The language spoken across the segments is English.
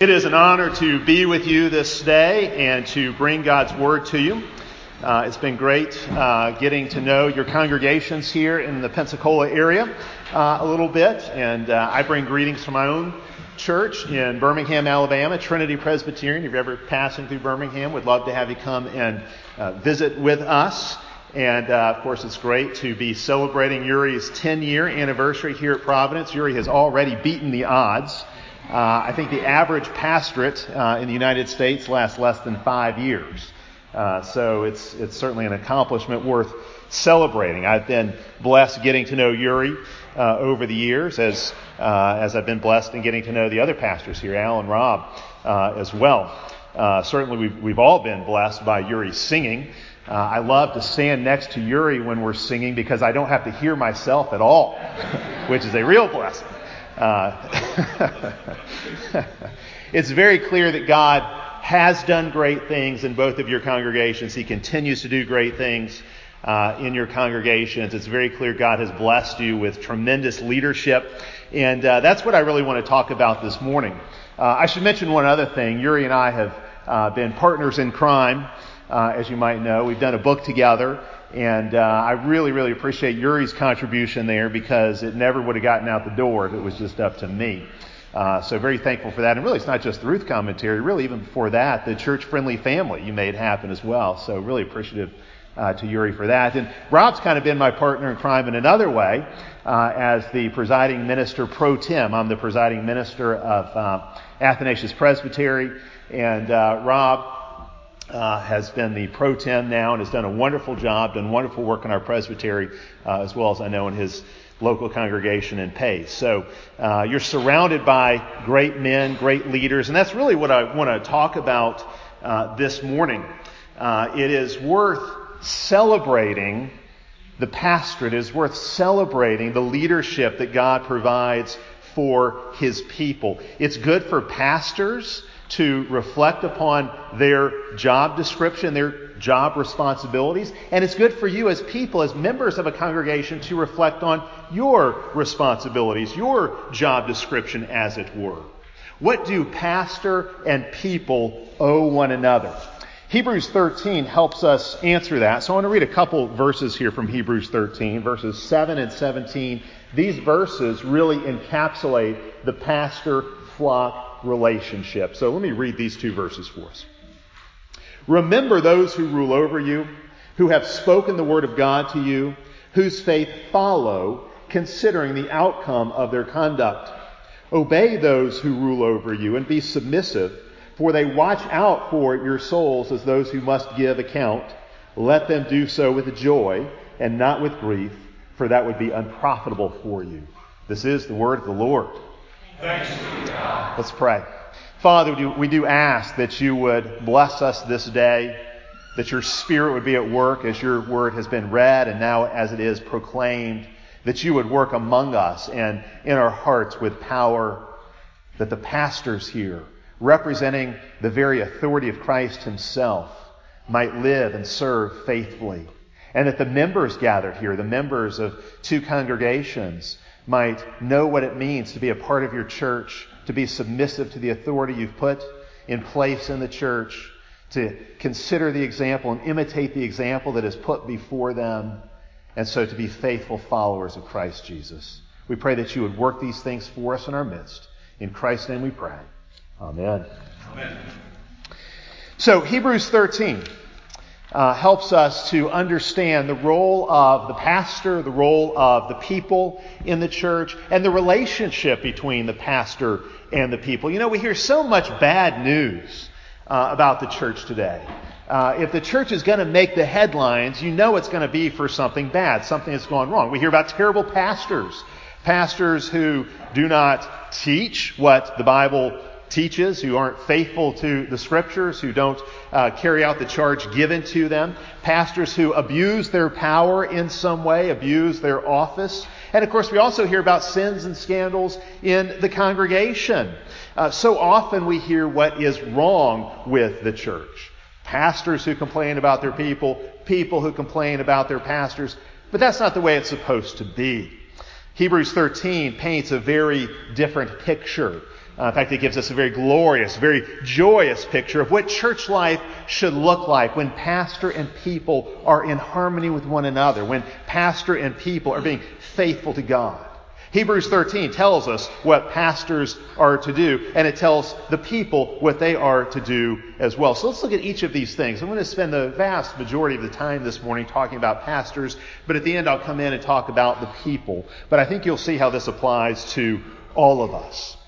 It is an honor to be with you this day and to bring God's Word to you. Uh, it's been great uh, getting to know your congregations here in the Pensacola area uh, a little bit, and uh, I bring greetings from my own church in Birmingham, Alabama, Trinity Presbyterian. If you're ever passing through Birmingham, we'd love to have you come and uh, visit with us. And uh, of course, it's great to be celebrating Uri's 10 year anniversary here at Providence. Uri has already beaten the odds. Uh, I think the average pastorate uh, in the United States lasts less than five years. Uh, so it's, it's certainly an accomplishment worth celebrating. I've been blessed getting to know Uri uh, over the years as, uh, as I've been blessed in getting to know the other pastors here, Al and Rob, uh, as well. certainly we've, we've all been blessed by Uri's singing. I love to stand next to Uri when we're singing because I don't have to hear myself at all, which is a real blessing. Uh, it's very clear that God has done great things in both of your congregations. He continues to do great things uh, in your congregations. It's very clear God has blessed you with tremendous leadership. And uh, that's what I really want to talk about this morning. Uh, I should mention one other thing. Uri and I have uh, been partners in crime, uh, as you might know. We've done a book together. And uh, I really, really appreciate Uri's contribution there because it never would have gotten out the door if it was just up to me. Uh, so very thankful for that. And really, it's not just the Ruth commentary. Really, even before that, the church-friendly family you made happen as well. So really appreciative uh, to Uri for that. And Rob's kind of been my partner in crime in another way uh, as the presiding minister pro tem. I'm the presiding minister of uh, Athanasius Presbytery. And uh, Rob uh, has been the pro tem now and has done a wonderful job, done wonderful work in our presbytery, uh, as well as I know in his local congregation in Pace. So uh, you're surrounded by great men, great leaders, and that's really what I want to talk about uh, this morning. Uh, it is worth celebrating the pastorate. It is worth celebrating the leadership that God provides for His people. It's good for pastors to reflect upon their job description, their job responsibilities. And it's good for you as people, as members of a congregation, to reflect on your responsibilities, your job description, as it were. What do pastor and people owe one another? Hebrews 13 helps us answer that. So I want to read a couple verses here from Hebrews 13, verses 7 and 17. These verses really encapsulate the pastor flock relationship. So let me read these two verses for us. Remember those who rule over you, who have spoken the word of God to you, whose faith follow, considering the outcome of their conduct. Obey those who rule over you and be submissive, for they watch out for your souls as those who must give account. Let them do so with joy and not with grief, for that would be unprofitable for you. This is the word of the Lord. God. Let's pray. Father, we do ask that you would bless us this day, that your Spirit would be at work as your word has been read and now as it is proclaimed, that you would work among us and in our hearts with power, that the pastors here, representing the very authority of Christ himself, might live and serve faithfully. And that the members gathered here, the members of two congregations, might know what it means to be a part of your church, to be submissive to the authority you've put in place in the church, to consider the example and imitate the example that is put before them, and so to be faithful followers of Christ Jesus. We pray that you would work these things for us in our midst. In Christ's name we pray. Amen. Amen. So, Hebrews 13 uh, helps us to understand the role of the pastor, the role of the people in the church, and the relationship between the pastor and the people. You know, we hear so much bad news uh, about the church today. Uh, if the church is going to make the headlines, you know it's going to be for something bad, something that's gone wrong. We hear about terrible pastors, pastors who do not teach what the Bible teaches, who aren't faithful to the scriptures, who don't uh, carry out the charge given to them, pastors who abuse their power in some way, abuse their office. And of course, we also hear about sins and scandals in the congregation. Uh, so often we hear what is wrong with the church. Pastors who complain about their people, people who complain about their pastors. But that's not the way it's supposed to be. Hebrews 13 paints a very different picture Uh, in fact, it gives us a very glorious, very joyous picture of what church life should look like when pastor and people are in harmony with one another, when pastor and people are being faithful to God. Hebrews 13 tells us what pastors are to do, and it tells the people what they are to do as well. So let's look at each of these things. I'm going to spend the vast majority of the time this morning talking about pastors, but at the end I'll come in and talk about the people. But I think you'll see how this applies to all of us.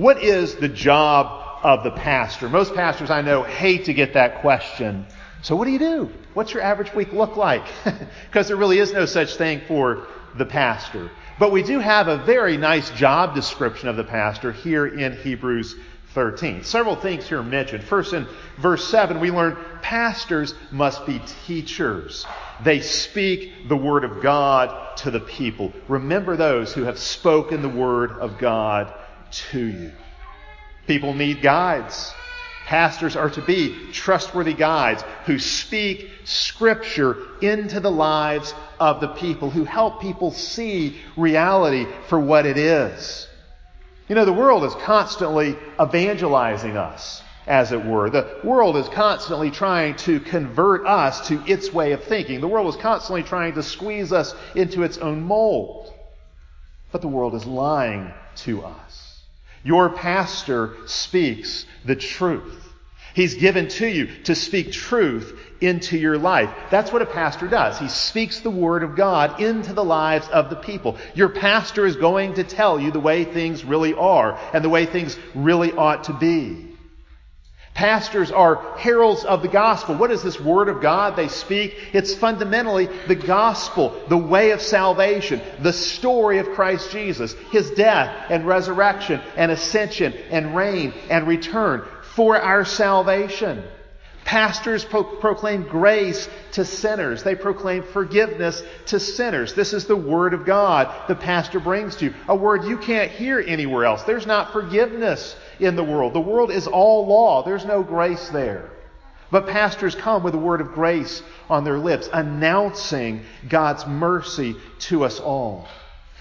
What is the job of the pastor? Most pastors I know hate to get that question. So what do you do? What's your average week look like? because there really is no such thing for the pastor. But we do have a very nice job description of the pastor here in Hebrews 13. Several things here mentioned. First, in verse 7, we learn pastors must be teachers. They speak the word of God to the people. Remember those who have spoken the word of God to you. People need guides. Pastors are to be trustworthy guides who speak Scripture into the lives of the people, who help people see reality for what it is. You know, the world is constantly evangelizing us, as it were. The world is constantly trying to convert us to its way of thinking. The world is constantly trying to squeeze us into its own mold. But the world is lying to us. Your pastor speaks the truth. He's given to you to speak truth into your life. That's what a pastor does. He speaks the word of God into the lives of the people. Your pastor is going to tell you the way things really are and the way things really ought to be. Pastors are heralds of the gospel. What is this word of God they speak? It's fundamentally the gospel, the way of salvation, the story of Christ Jesus, his death and resurrection and ascension and reign and return for our salvation. Pastors pro- proclaim grace to sinners. They proclaim forgiveness to sinners. This is the Word of God the pastor brings to you. A word you can't hear anywhere else. There's not forgiveness in the world. The world is all law. There's no grace there. But pastors come with a word of grace on their lips, announcing God's mercy to us all.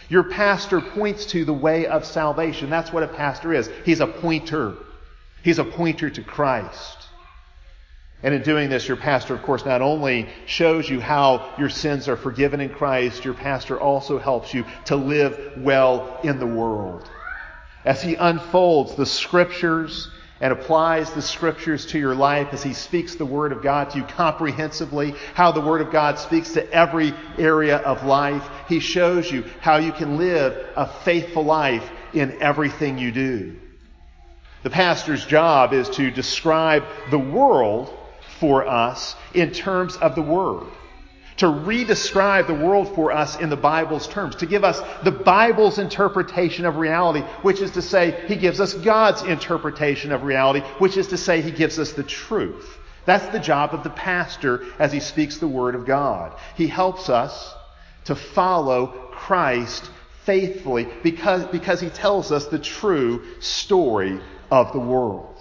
Your pastor points to the way of salvation. That's what a pastor is. He's a pointer. He's a pointer to Christ. And in doing this, your pastor, of course, not only shows you how your sins are forgiven in Christ, your pastor also helps you to live well in the world. As he unfolds the scriptures and applies the scriptures to your life, as he speaks the word of God to you comprehensively, how the word of God speaks to every area of life, he shows you how you can live a faithful life in everything you do. The pastor's job is to describe the world for us in terms of the Word. To redescribe the world for us in the Bible's terms. To give us the Bible's interpretation of reality, which is to say, He gives us God's interpretation of reality, which is to say, He gives us the truth. That's the job of the pastor as he speaks the Word of God. He helps us to follow Christ faithfully because, because he tells us the true story of the world.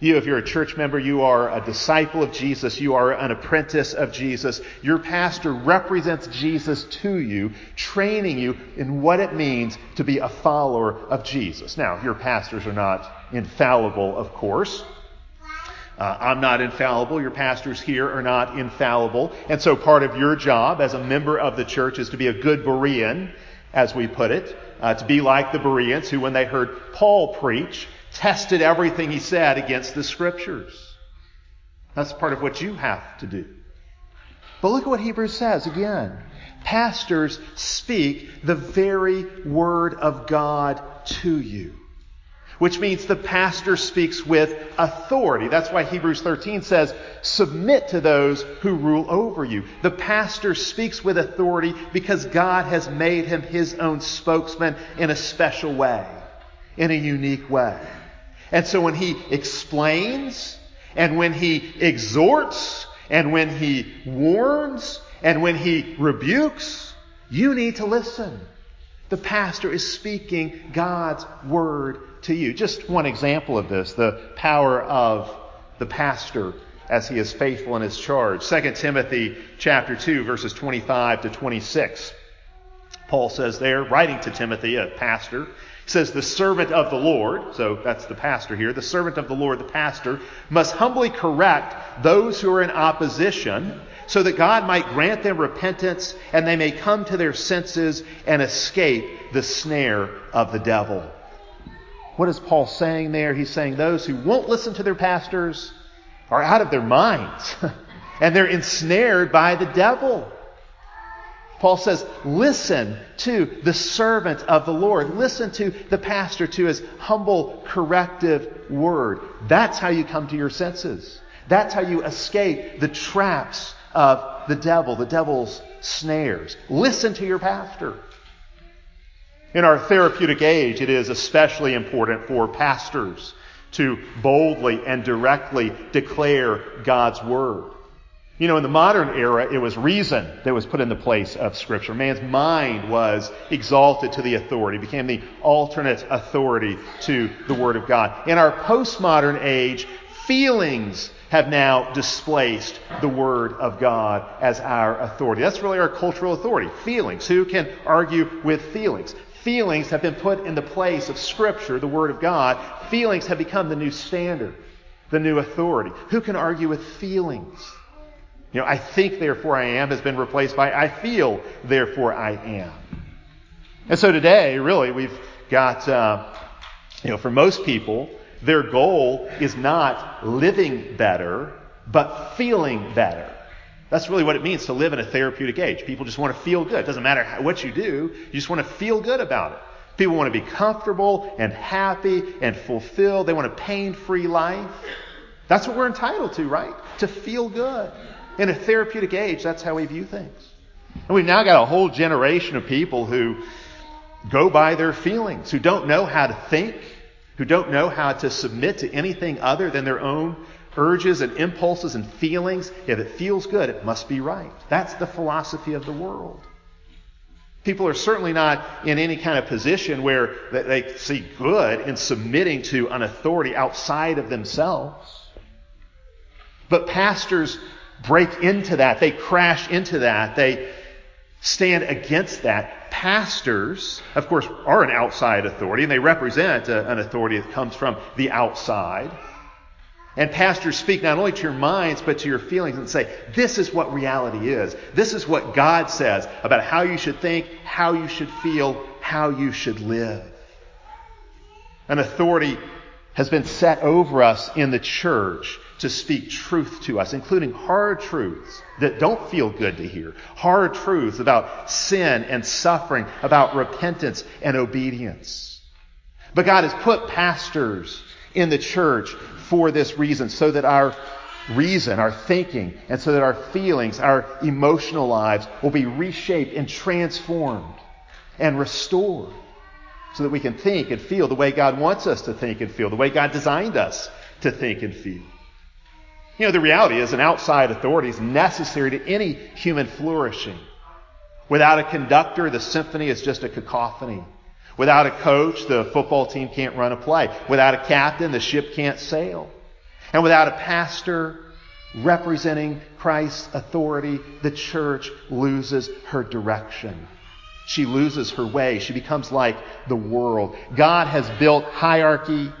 You, if you're a church member, you are a disciple of Jesus, you are an apprentice of Jesus. Your pastor represents Jesus to you, training you in what it means to be a follower of Jesus. Now, your pastors are not infallible, of course. Uh, I'm not infallible. Your pastors here are not infallible. And so part of your job as a member of the church is to be a good Berean, as we put it, uh, to be like the Bereans who, when they heard Paul preach, tested everything he said against the scriptures. That's part of what you have to do. But look at what Hebrews says again. Pastors speak the very word of God to you. Which means the pastor speaks with authority. That's why Hebrews 13 says, submit to those who rule over you. The pastor speaks with authority because God has made him his own spokesman in a special way, in a unique way. And so when he explains, and when he exhorts, and when he warns, and when he rebukes, you need to listen. The pastor is speaking God's word to you. Just one example of this, the power of the pastor as he is faithful in his charge. 2 Timothy chapter 2 verses 25 to 26. Paul says there, writing to Timothy, a pastor, says, The servant of the Lord, so that's the pastor here, the servant of the Lord, the pastor, must humbly correct those who are in opposition so that God might grant them repentance and they may come to their senses and escape the snare of the devil. What is Paul saying there? He's saying those who won't listen to their pastors are out of their minds and they're ensnared by the devil. Paul says, listen to the servant of the Lord. Listen to the pastor, to his humble corrective word. That's how you come to your senses. That's how you escape the traps of the devil, the devil's snares. Listen to your pastor. In our therapeutic age, it is especially important for pastors to boldly and directly declare God's word. You know, in the modern era, it was reason that was put in the place of Scripture. Man's mind was exalted to the authority, became the alternate authority to the Word of God. In our postmodern age, feelings have now displaced the Word of God as our authority. That's really our cultural authority. Feelings. Who can argue with feelings? Feelings have been put in the place of Scripture, the Word of God. Feelings have become the new standard, the new authority. Who can argue with feelings? You know, I think, therefore I am has been replaced by I feel, therefore I am. And so today, really, we've got, uh, you know, for most people, their goal is not living better, but feeling better. That's really what it means to live in a therapeutic age. People just want to feel good. It doesn't matter what you do, you just want to feel good about it. People want to be comfortable and happy and fulfilled. They want a pain free life. That's what we're entitled to, right? To feel good. In a therapeutic age, that's how we view things. And we've now got a whole generation of people who go by their feelings, who don't know how to think, who don't know how to submit to anything other than their own urges and impulses and feelings. If it feels good, it must be right. That's the philosophy of the world. People are certainly not in any kind of position where they see good in submitting to an authority outside of themselves. But pastors break into that. They crash into that. They stand against that. Pastors, of course, are an outside authority, and they represent a, an authority that comes from the outside. And pastors speak not only to your minds, but to your feelings and say, this is what reality is. This is what God says about how you should think, how you should feel, how you should live. An authority has been set over us in the church to speak truth to us, including hard truths that don't feel good to hear, hard truths about sin and suffering, about repentance and obedience. But God has put pastors in the church for this reason, so that our reason, our thinking, and so that our feelings, our emotional lives will be reshaped and transformed and restored so that we can think and feel the way God wants us to think and feel, the way God designed us to think and feel. You know, the reality is an outside authority is necessary to any human flourishing. Without a conductor, the symphony is just a cacophony. Without a coach, the football team can't run a play. Without a captain, the ship can't sail. And without a pastor representing Christ's authority, the church loses her direction. She loses her way. She becomes like the world. God has built hierarchy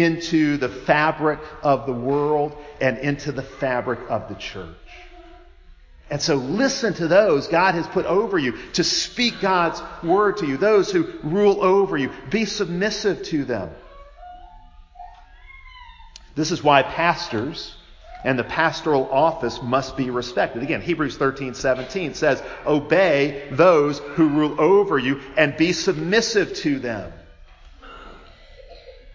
into the fabric of the world and into the fabric of the church. And so listen to those God has put over you to speak God's word to you, those who rule over you. Be submissive to them. This is why pastors and the pastoral office must be respected. Again, Hebrews 13, 17 says, Obey those who rule over you and be submissive to them.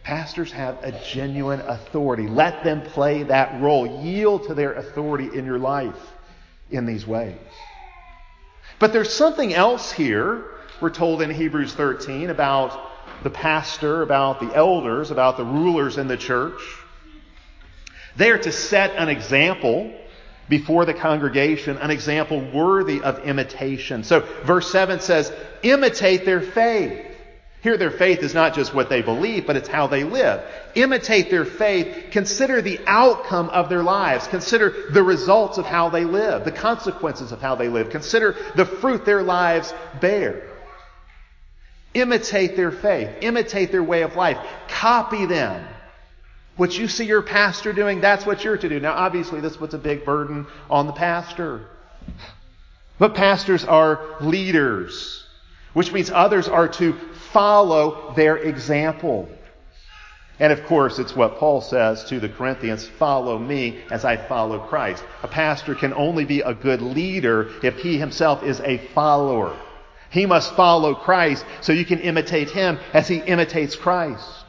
Pastors have a genuine authority. Let them play that role. Yield to their authority in your life in these ways. But there's something else here, we're told in Hebrews 13, about the pastor, about the elders, about the rulers in the church. They are to set an example before the congregation, an example worthy of imitation. So verse 7 says, imitate their faith. Here, their faith is not just what they believe, but it's how they live. Imitate their faith. Consider the outcome of their lives. Consider the results of how they live, the consequences of how they live. Consider the fruit their lives bear. Imitate their faith. Imitate their way of life. Copy them. What you see your pastor doing, that's what you're to do. Now, obviously, this puts a big burden on the pastor. But pastors are leaders, which means others are to follow their example. And of course, it's what Paul says to the Corinthians follow me as I follow Christ. A pastor can only be a good leader if he himself is a follower. He must follow Christ so you can imitate him as he imitates Christ.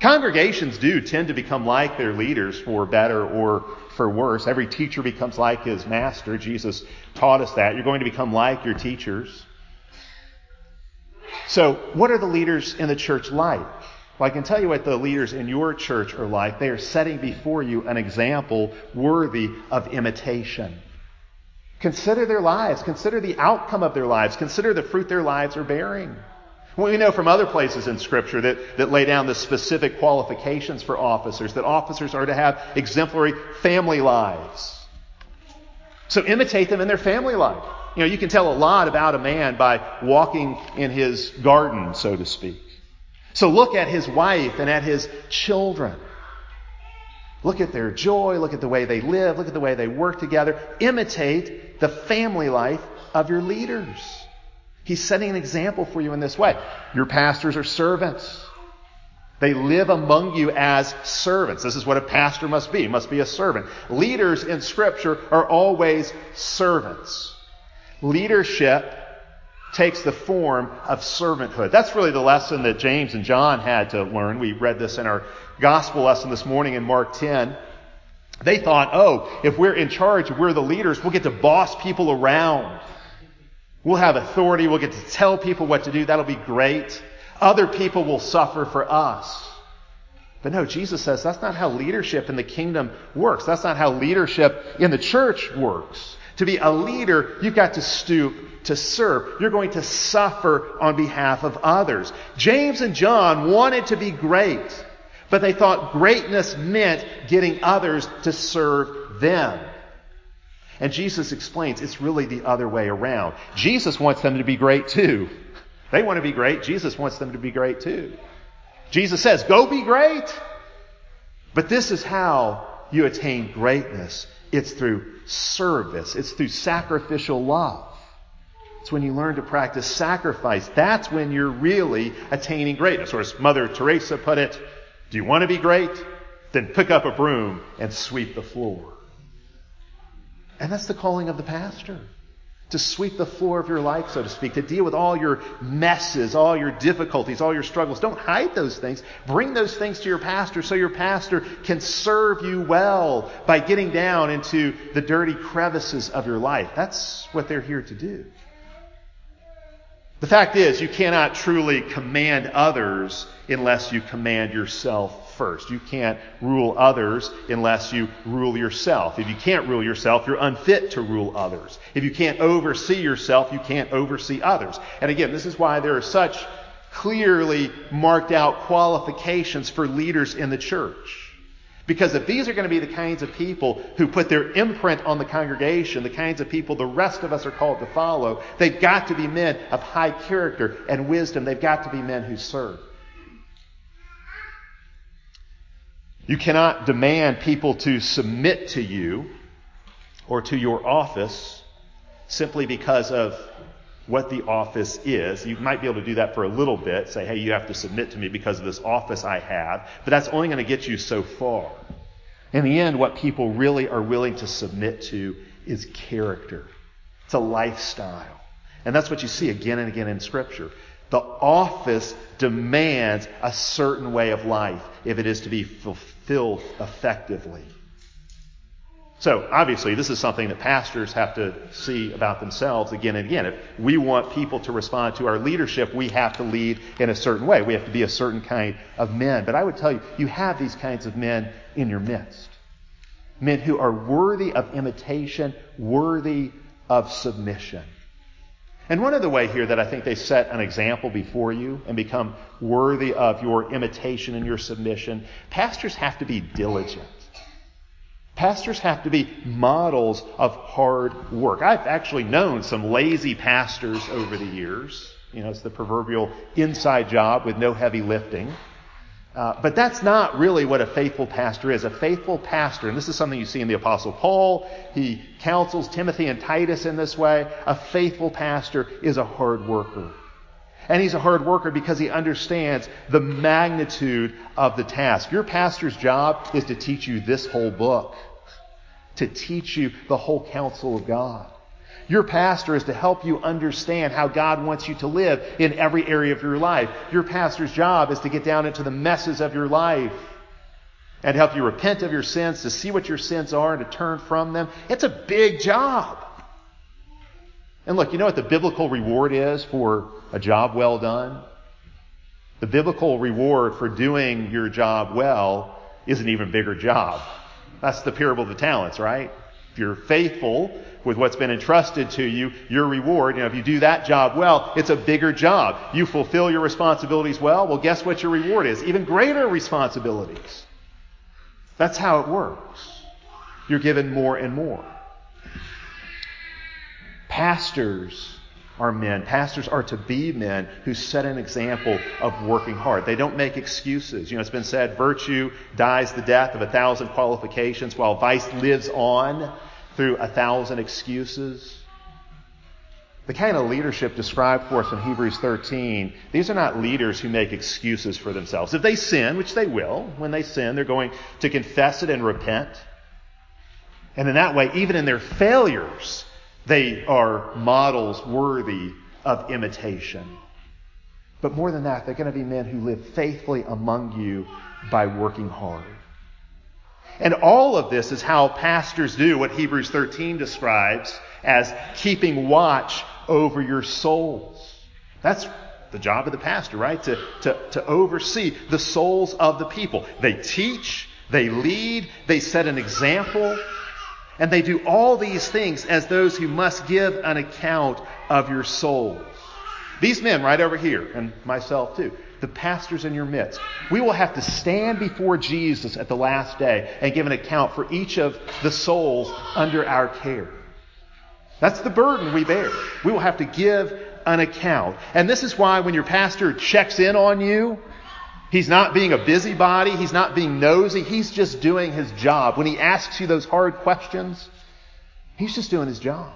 Congregations do tend to become like their leaders for better or for worse. Every teacher becomes like his master. Jesus taught us that. You're going to become like your teachers. So, what are the leaders in the church like? Well, I can tell you what the leaders in your church are like. They are setting before you an example worthy of imitation. Consider their lives. Consider the outcome of their lives. Consider the fruit their lives are bearing. We know from other places in Scripture that, that lay down the specific qualifications for officers, that officers are to have exemplary family lives. So imitate them in their family life. You know, you can tell a lot about a man by walking in his garden, so to speak. So look at his wife and at his children. Look at their joy. Look at the way they live. Look at the way they work together. Imitate the family life of your leaders. He's setting an example for you in this way. Your pastors are servants. They live among you as servants. This is what a pastor must be. He must be a servant. Leaders in Scripture are always servants. Leadership takes the form of servanthood. That's really the lesson that James and John had to learn. We read this in our gospel lesson this morning in Mark 10. They thought, oh, if we're in charge, if we're the leaders, we'll get to boss people around. We'll have authority. We'll get to tell people what to do. That'll be great. Other people will suffer for us. But no, Jesus says that's not how leadership in the kingdom works. That's not how leadership in the church works. To be a leader, you've got to stoop to serve. You're going to suffer on behalf of others. James and John wanted to be great, but they thought greatness meant getting others to serve them. And Jesus explains it's really the other way around. Jesus wants them to be great too. They want to be great. Jesus wants them to be great too. Jesus says, go be great. But this is how you attain greatness. It's through service. It's through sacrificial love. It's when you learn to practice sacrifice. That's when you're really attaining greatness. Or as Mother Teresa put it, do you want to be great? Then pick up a broom and sweep the floor. And that's the calling of the pastor. To sweep the floor of your life, so to speak, to deal with all your messes, all your difficulties, all your struggles. Don't hide those things. Bring those things to your pastor so your pastor can serve you well by getting down into the dirty crevices of your life. That's what they're here to do. The fact is, you cannot truly command others unless you command yourself first. You can't rule others unless you rule yourself. If you can't rule yourself, you're unfit to rule others. If you can't oversee yourself, you can't oversee others. And again, this is why there are such clearly marked out qualifications for leaders in the church. Because if these are going to be the kinds of people who put their imprint on the congregation, the kinds of people the rest of us are called to follow, they've got to be men of high character and wisdom. They've got to be men who serve. You cannot demand people to submit to you or to your office simply because of what the office is. You might be able to do that for a little bit, say, hey, you have to submit to me because of this office I have, but that's only going to get you so far. In the end, what people really are willing to submit to is character. It's a lifestyle. And that's what you see again and again in Scripture. The office demands a certain way of life if it is to be fulfilled effectively. So, obviously, this is something that pastors have to see about themselves again and again. If we want people to respond to our leadership, we have to lead in a certain way. We have to be a certain kind of men. But I would tell you, you have these kinds of men in your midst. Men who are worthy of imitation, worthy of submission. And one other way here that I think they set an example before you and become worthy of your imitation and your submission, pastors have to be diligent. Pastors have to be models of hard work. I've actually known some lazy pastors over the years. You know, it's the proverbial inside job with no heavy lifting. Uh, but that's not really what a faithful pastor is. A faithful pastor, and this is something you see in the Apostle Paul, he counsels Timothy and Titus in this way. A faithful pastor is a hard worker. And he's a hard worker because he understands the magnitude of the task. Your pastor's job is to teach you this whole book, to teach you the whole counsel of God. Your pastor is to help you understand how God wants you to live in every area of your life. Your pastor's job is to get down into the messes of your life and help you repent of your sins, to see what your sins are and to turn from them. It's a big job. And look, you know what the biblical reward is for a job well done? The biblical reward for doing your job well is an even bigger job. That's the parable of the talents, right? If you're faithful with what's been entrusted to you, your reward, you know, if you do that job well, it's a bigger job. You fulfill your responsibilities well, well, guess what your reward is? Even greater responsibilities. That's how it works. You're given more and more. Pastors are men. Pastors are to be men who set an example of working hard. They don't make excuses. You know, it's been said virtue dies the death of a thousand qualifications while vice lives on through a thousand excuses. The kind of leadership described for us in Hebrews 13, these are not leaders who make excuses for themselves. If they sin, which they will, when they sin, they're going to confess it and repent. And in that way, even in their failures, they are models worthy of imitation. But more than that, they're going to be men who live faithfully among you by working hard. And all of this is how pastors do what Hebrews 13 describes as keeping watch over your souls. That's the job of the pastor, right? To, to, to oversee the souls of the people. They teach, they lead, they set an example, and they do all these things as those who must give an account of your souls. These men right over here, and myself too, the pastors in your midst, we will have to stand before Jesus at the last day and give an account for each of the souls under our care. That's the burden we bear. We will have to give an account. And this is why when your pastor checks in on you, he's not being a busybody, he's not being nosy, he's just doing his job. When he asks you those hard questions, he's just doing his job.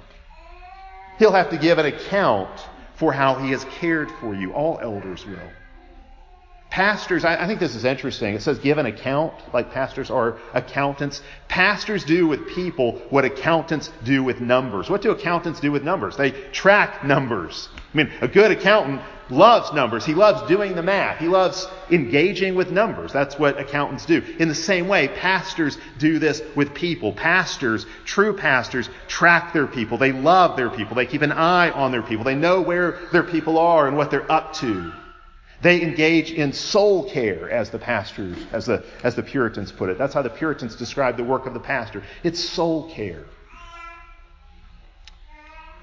He'll have to give an account for how he has cared for you. All elders will. Pastors, I, I, think this is interesting. It says give an account, like pastors are accountants. Pastors do with people what accountants do with numbers. What do accountants do with numbers? They track numbers. I mean, a good accountant loves numbers. He loves doing the math. He loves engaging with numbers. That's what accountants do. In the same way, pastors do this with people. Pastors, true pastors, track their people. They love their people. They keep an eye on their people. They know where their people are and what they're up to. They engage in soul care, as the pastors, as the, as the Puritans put it. That's how the Puritans describe the work of the pastor. It's soul care.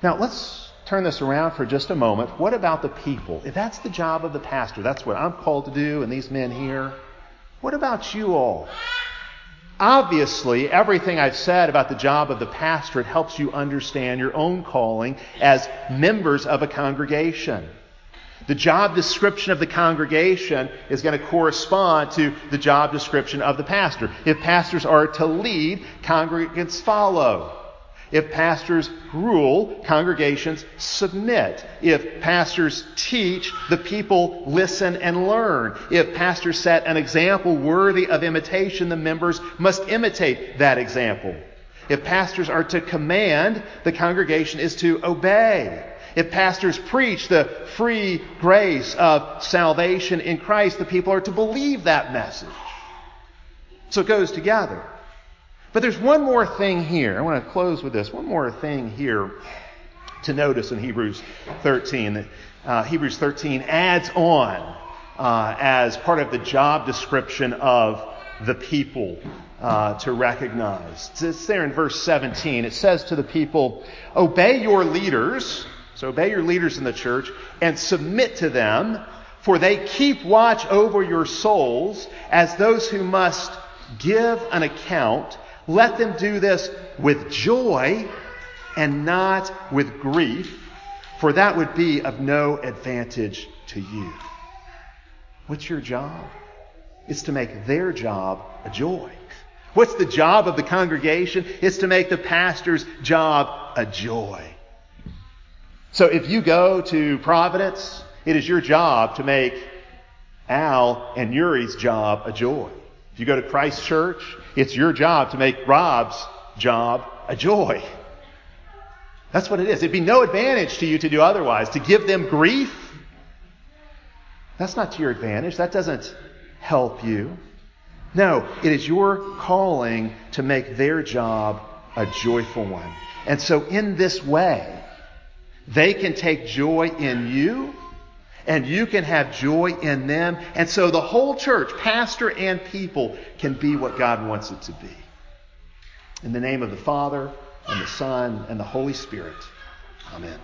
Now, let's turn this around for just a moment. What about the people? If that's the job of the pastor, that's what I'm called to do, and these men here, what about you all? Obviously, everything I've said about the job of the pastorate helps you understand your own calling as members of a congregation. The job description of the congregation is going to correspond to the job description of the pastor. If pastors are to lead, congregants follow. If pastors rule, congregations submit. If pastors teach, the people listen and learn. If pastors set an example worthy of imitation, the members must imitate that example. If pastors are to command, the congregation is to obey. If pastors preach the free grace of salvation in Christ, the people are to believe that message. So it goes together. But there's one more thing here. I want to close with this. One more thing here to notice in Hebrews 13 that uh, Hebrews 13 adds on uh, as part of the job description of the people uh, to recognize. It's there in verse 17. It says to the people, Obey your leaders so obey your leaders in the church and submit to them, for they keep watch over your souls as those who must give an account. Let them do this with joy and not with grief, for that would be of no advantage to you. What's your job? It's to make their job a joy. What's the job of the congregation? It's to make the pastor's job a joy. So if you go to Providence, it is your job to make Al and Uri's job a joy. If you go to Christ Church, it's your job to make Rob's job a joy. That's what it is. It'd be no advantage to you to do otherwise. To give them grief, that's not to your advantage. That doesn't help you. No, it is your calling to make their job a joyful one. And so, in this way, they can take joy in you, and you can have joy in them. And so, the whole church, pastor and people, can be what God wants it to be. In the name of the Father, and the Son, and the Holy Spirit. Amen.